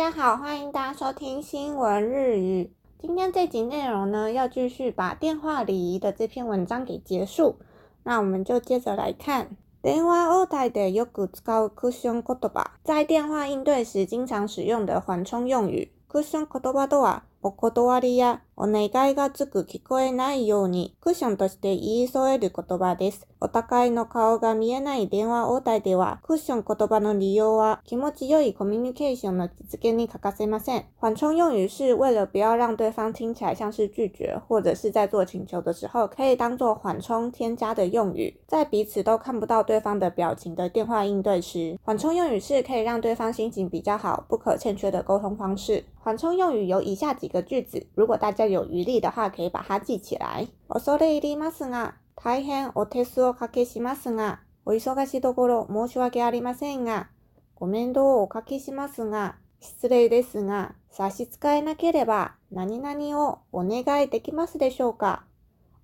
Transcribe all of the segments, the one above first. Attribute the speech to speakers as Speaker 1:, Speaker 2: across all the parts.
Speaker 1: 家好，欢迎大家收听新闻日语。今天这集内容呢，要继续把电话礼仪的这篇文章给结束。那我们就接着来看。電話応対でよく使うクッション言葉，在電話應對時經常使用的緩衝用語。クッション言葉とは、お断りや お願いがつく聞こえないようにクッションとして言い添える言葉です。お互いの顔が見えない電話応対では、クッション言葉の利用は気持ち良いコミュニケーションの実現に欠かせません。缓衝用語是為了不要讓對方聽起來像是拒絕，或者是在做請求的時候，可以當做緩衝添加的用語。在彼此都看不到對方的表情的電話應對時，緩衝用語是可以讓對方心情比較好、不可欠缺的溝通方式。緩衝用語有以下幾個句子，如果大家 有余力的话，可以把它记起来。恐れ入りますが、大変お手数をかけしますが、お忙しいところ申し訳ありませんが、ご面倒をおかけしますが、失礼ですが、差し支えなければ何々をお願いできますでしょうか？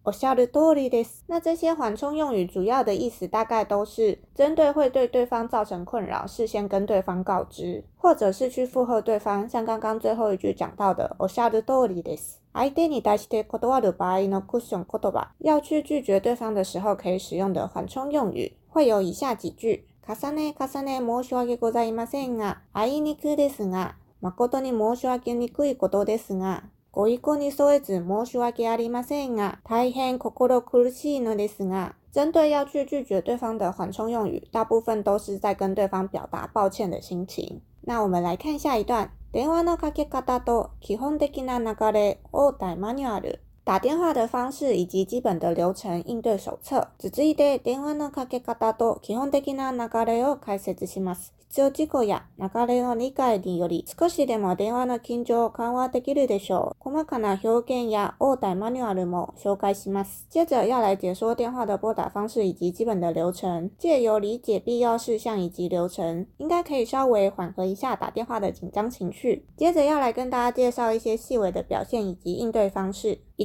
Speaker 1: おっしゃる通りです。那这些缓衝用語主要的意思大概都是針對會對對方造成困擾，事先跟對方告知，或者是去附和對方，像剛剛最後一句講到的おっしゃる通りです。相手に対して断る場合のクッション言葉，要去拒絕對方的時候可以使用的緩衝用語，會有以下幾句。重ね重ね申し訳ございませんが、あいにくですが、誠に申し訳にくいことですが、ご意向に添えず申し訳ありませんが、大変心苦しいのですが，針對要去拒絕對方的緩衝用語，大部分都是在跟對方表達抱歉的心情。那我們來看下一段。電話のかけ方と基本的な流れ、応対マニュアル。打電話的方式以及基本的流程應對手冊。続いて電話のかけ方と基本的な流れを解説します。必要事項や流れの理解により少しでも電話の緊張を緩和できるでしょう。細かな表現や応対マニュアルも紹介します。接着要來解說電話的撥打方式以及基本的流程，借由理解必要事項以及流程，應該可以稍微緩和一下打電話的緊張情緒。接着要來跟大家介紹一些細微的表現以及應對方式。一、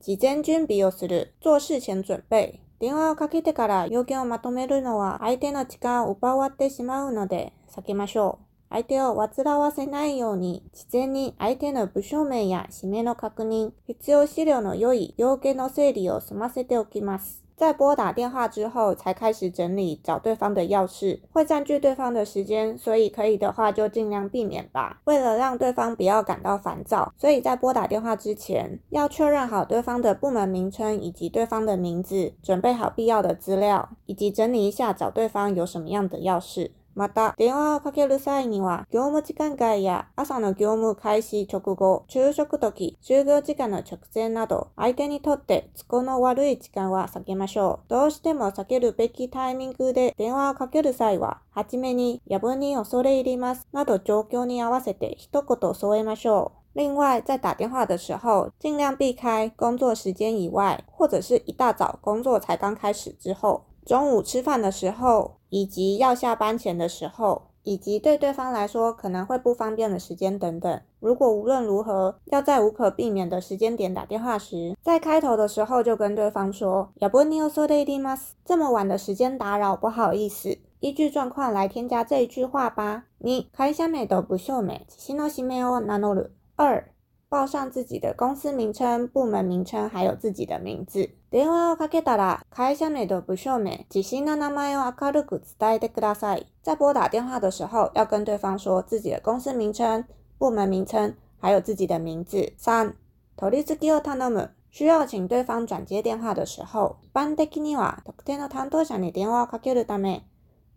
Speaker 1: 事前準備をする。做事前準備。 電話をかけてから要件をまとめるのは相手の時間を奪われてしまうので避けましょう。相手を煩わせないように、事前に相手の部署名や指名の確認、必要資料の良い要件の整理を済ませておきます。在拨打电话之后，才开始整理找对方的钥匙，会占据对方的时间，所以可以的话就尽量避免吧。为了让对方不要感到烦躁，所以在拨打电话之前，要确认好对方的部门名称以及对方的名字，准备好必要的资料，以及整理一下找对方有什么样的钥匙。また、電話をかける際には、業務時間外や朝の業務開始直後、昼食時、就業時間の直前など、相手にとって都合の悪い時間は避けましょう。どうしても避けるべきタイミングで電話をかける際は、はじめに夜分に恐れ入りますなど状況に合わせて一言添えましょう。另外，在打電話的時候，盡量避開工作時間以外，或者是一大早工作才剛開始之後，中午吃飯的時候，以及要下班前的時候，以及對對方來說可能會不方便的時間等等。如果無論如何要在無可避免的時間點打電話時，在開頭的時候就跟對方說“夜分に恐れ入ります”，這麼晚的時間打擾，不好意思。依據狀況來添加這一句話吧。二、會社名と部署名、私の氏名を名乗る。二、 報上自己的公司名稱、部門名稱，還有自己的名字。電話をかけたら、會社名と部署名、自身の名前を明るく伝えてください。在撥打電話的時候，要跟對方說自己的公司名稱、部門名稱，還有自己的名字。三、取り次ぎを頼む。需要請對方轉接電話的時候，一般的には特定の擔當者に電話をかけるため、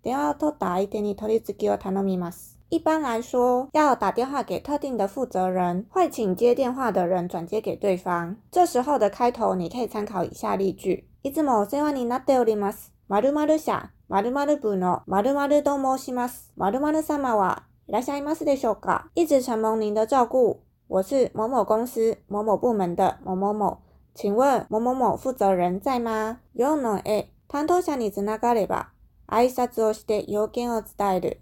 Speaker 1: 電話を取った相手に取り次ぎを頼みます。 一般來說，要打電話給特定的負責人，會請接電話的人轉接給對方。這時候的開頭，你可以參考以下例句：いつもお世話になっております。〇〇社〇〇部の〇〇と申します。〇〇様は いらっしゃいますでしょうか？一直承蒙您的照顾，我是某某公司某某部门的某某某，请问某某某负责人在吗？有のえ、担当者につながれば挨拶をして要件を伝える。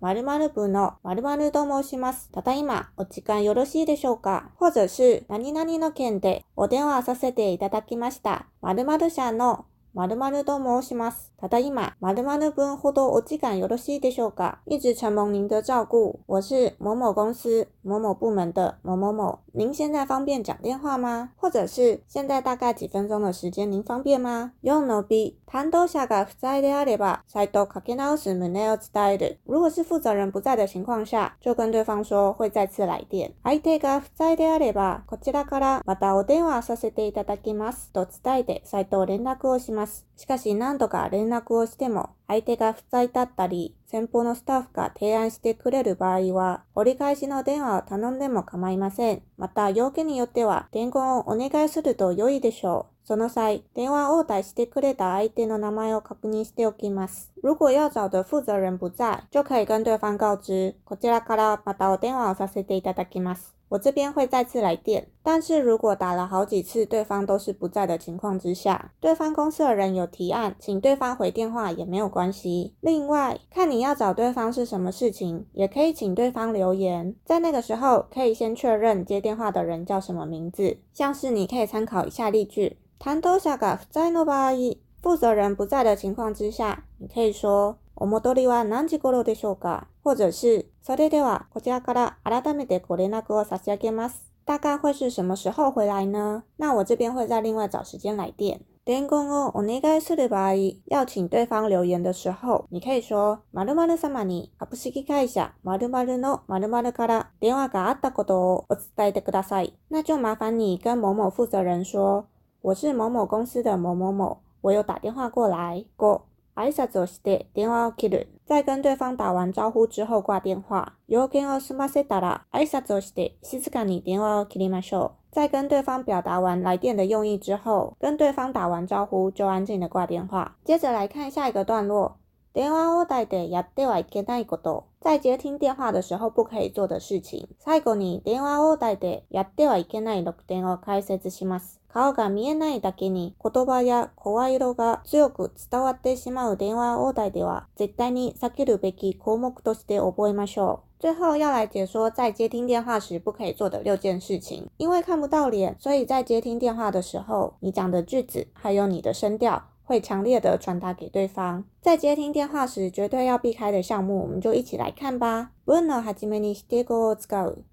Speaker 1: 〇〇部の〇〇と申します。ただいま、お時間よろしいでしょうか？或者是、何々の件でお電話させていただきました。〇〇社の〇〇と申します。ただいま、〇〇分ほどお時間よろしいでしょうか？一直承蒙您的照顾，我是某某公司某某部门的某某某。您现在方便讲电话吗？或者是现在大概几分钟的时间您方便吗？用 no be 担当者が不在であれば、再度かけ直す旨を伝える。如果是负责人不在的情况下，就跟对方说会再次来电。相手が不在であれば、こちらからまたお電話させていただきますと伝えて再度連絡をします。ますしかし何度か連絡をしても、相手が不在だったり、先方のスタッフが提案してくれる場合は、折り返しの電話を頼んでも構いません。また、要件によっては、伝言をお願いすると良いでしょう。その際、電話応対してくれた相手の名前を確認しておきます。如果要找的负责人不在，就可以跟对方告知、こちらからまたお電話をさせていただきます。我这边会再次来电，但是如果打了好几次，对方都是不在的情况之下，对方公司的人有提案，请对方回电话也没有关系。另外，看你要找对方是什么事情，也可以请对方留言，在那个时候可以先确认接电话的人叫什么名字，像是你可以参考一下例句：担当者が不在の場合，负责人不在的情况之下，你可以说。お戻りは何時頃でしょうか或者是、 それでは、こちらから改めてご連絡を差し上げます。大概会是什么时候回来呢？那我这边会再另外找时间来电。伝言をお願いする場合、要请对方留言的时候，你可以说、〇〇様に株式会社〇〇の〇〇から電話があったことをお伝えてください。那就麻烦你跟某某负责人说，我是某某公司的某某某，我有打电话过来过。挨拶をして電話を切る。在跟对方打完招呼之后挂电话。要件を済ませたら挨拶をして静かに電話を切りましょう。在跟对方表达完来电的用意之后，跟对方打完招呼就安静的挂电话。接着来看下一个段落。電話を代でやってはいけないこと。在接听电话的时候不可以做的事情。最後に電話を代でやってはいけない6点を解説します。顔が見えないだけに言葉や声色が強く伝わってしまう電話応対では絶対に避けるべき項目として覚えましょう。最后要来解说在接听电话时不可以做的六件事情。因为看不到脸，所以在接听电话的时候，你讲的句子还有你的声调会强烈的传达给对方。在接听电话时绝对要避开的项目，我们就一起来看吧。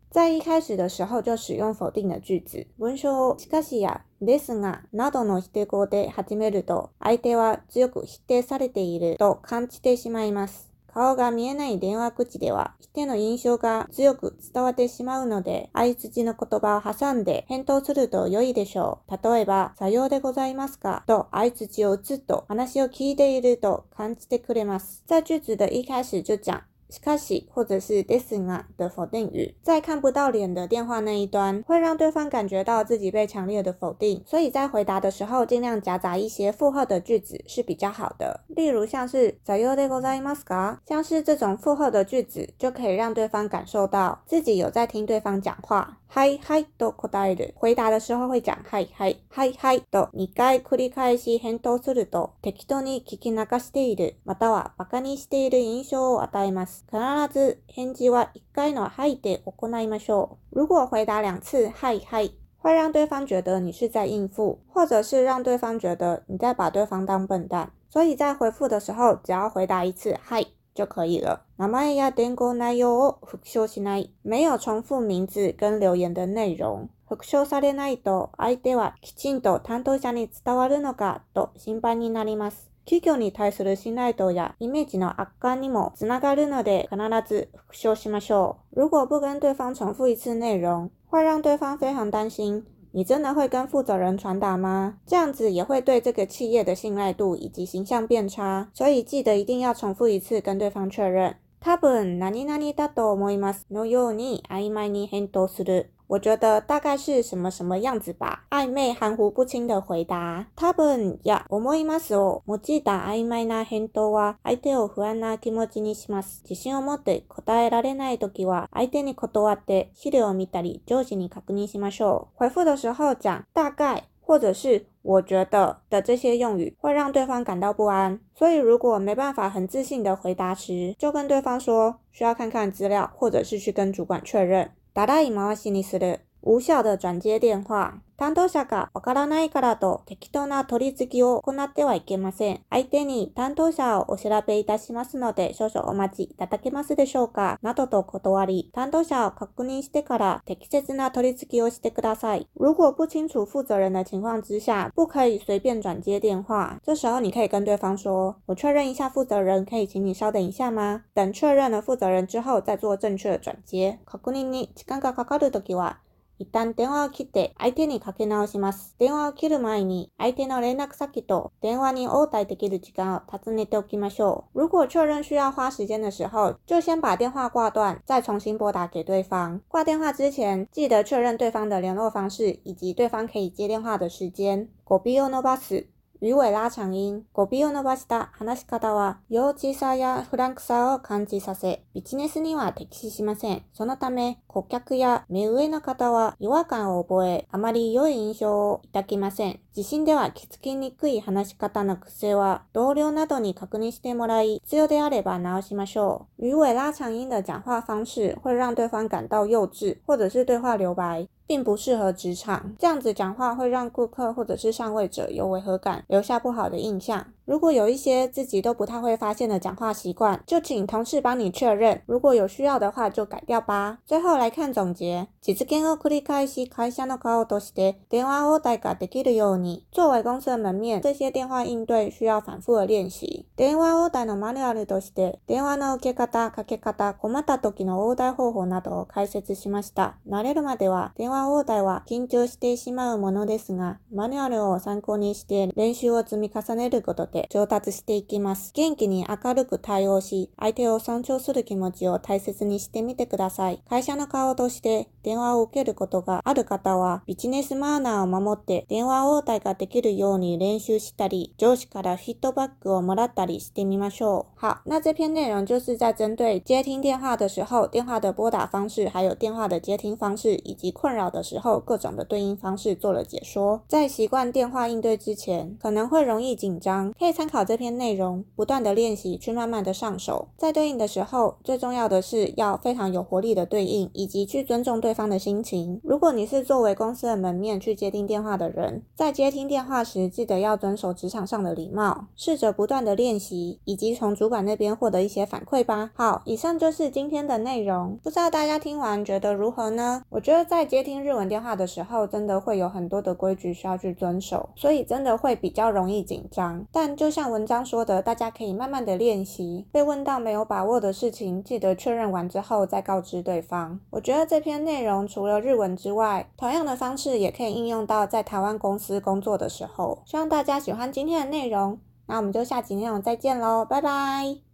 Speaker 1: 在一开始的时候就使用否定的句子。文章しかしや、ですが、などの否定語で始めると、相手は強く否定されていると感じてしまいます。顔が見えない電話口では、否定の印象が強く伝わってしまうので、相槌の言葉を挟んで返答すると良いでしょう。例えば、さようでございますかと相槌を打つと話を聞いていると感じてくれます。在句子的一开始就讲、しかし或者是ですが的否定语，在看不到脸的电话那一端，会让对方感觉到自己被强烈的否定，所以在回答的时候尽量夹杂一些附和的句子是比较好的。例如像是さようでございますか，像是这种附和的句子，就可以让对方感受到自己有在听对方讲话。 はいはいと答える。回答的时候会讲はいはい。はいはいと2回繰り返し返答すると適当に聞き流している、または馬鹿にしている印象を与えます。必ず返事は1回のはいで行いましょう。如果回答两次はいはい，会让对方觉得你是在应付，或者是让对方觉得你在把对方当笨蛋。所以在回复的时候，只要回答一次はい就可以了。名前や電話内容を復唱しない。没有重复名字跟留言的内容。復唱されないと相手はきちんと担当者に伝わるのかと心配になります。企業に対する信頼度やイメージの悪化にもつながるので、必ず復唱しましょう。如果不跟对方重复一次内容，会让对方非常担心。你真的会跟负责人传达吗？这样子也会对这个企业的信赖度以及形象变差。所以记得一定要重复一次跟对方确认。多分何々だと思いますのように曖昧に返答する。 我觉得大概是什么什么样子吧，暧昧含糊不清的回答。多分や思いますを用いた曖昧な返答は相手を不安な気持ちにします。自信を持って答えられないときは相手に断って資料を見たり上司に確認しましょう。回复的时候讲大概或者是我觉得的这些用语会让对方感到不安，所以如果没办法很自信的回答时，就跟对方说需要看看资料，或者是去跟主管确认。 ただいまはしにする。无效的转接电话。 担当者がわからないからと適当な取り次ぎを行ってはいけません。相手に担当者をお調べいたしますので少々お待ちいただけますでしょうかなどと断り、担当者を確認してから適切な取り次ぎをしてください。如果不清楚负责人的情况之下，不可以随便转接电话。这时候你可以跟对方说：“我确认一下负责人，可以請你稍等一下吗？”等确认了负责人之后，再做正确的转接。確認に時間がかかるときは、一旦電話を切って相手にかけ直します。電話を切る前に相手の連絡先と電話に応対できる時間を尋ねておきましょう。如果确认需要花时间的时候，就先把电话挂断，再重新拨打给对方。挂电话之前，记得确认对方的联络方式以及对方可以接电话的时间。語尾を伸ばす。语尾拉長音、語尾を伸ばした話し方は、幼稚さやフランクさを感じさせ、ビジネスには適ししません。そのため、顧客や目上の方は違和感を覚え、あまり良い印象を抱きません。自信では気づきにくい話し方の癖は、同僚などに確認してもらい、必要であれば直しましょう。语尾拉長音的講話方式會讓對方感到幼稚，或者是對話留白。并不适合职场，这样子讲话会让顾客或者是上位者有违和感，留下不好的印象。如果有一些自己都不太会发现的讲话习惯，就请同事帮你确认。如果有需要的话，就改掉吧。最後来看总结。実現を繰り返し会社の顔として電話応対ができるように。作为公司的门面，这些电话应对需要反复的练习。電話応対のマニュアルとして、電話の受け方、かけ方、困った時の応対方法などを解説しました。慣れるまでは、電話 応対は緊張してしまうものですが、マニュアルを参考にして練習を積み重ねることで上達していきます。元気に明るく対応し、相手を尊重する気持ちを大切にしてみてください。会社の顔として電話を受けることがある方は、ビジネスマナーを守って電話応対ができるように練習したり、上司からフィットバックをもらったりしてみましょう。好，那这篇内容就是在针对接听电话的时候，电话的拨打方式，还有电话的接听方式，以及困扰的时候各种的对应方式做了解说。在习惯电话应对之前，可能会容易紧张，可以参考这篇内容，不断的练习，去慢慢的上手。在对应的时候，最重要的是要非常有活力的对应，以及去尊重对方的心情。如果你是作为公司的门面去接听电话的人，在接听电话时，记得要遵守职场上的礼貌，试着不断的练习，以及从主管那边获得一些反馈吧。好，以上就是今天的内容。不知道大家听完觉得如何呢？我觉得在接听听日文电话的时候，真的会有很多的规矩需要去遵守，所以真的会比较容易紧张。但就像文章说的，大家可以慢慢的练习。被问到没有把握的事情，记得确认完之后再告知对方。我觉得这篇内容除了日文之外，同样的方式也可以应用到在台湾公司工作的时候。希望大家喜欢今天的内容，那我们就下集内容再见喽，拜拜。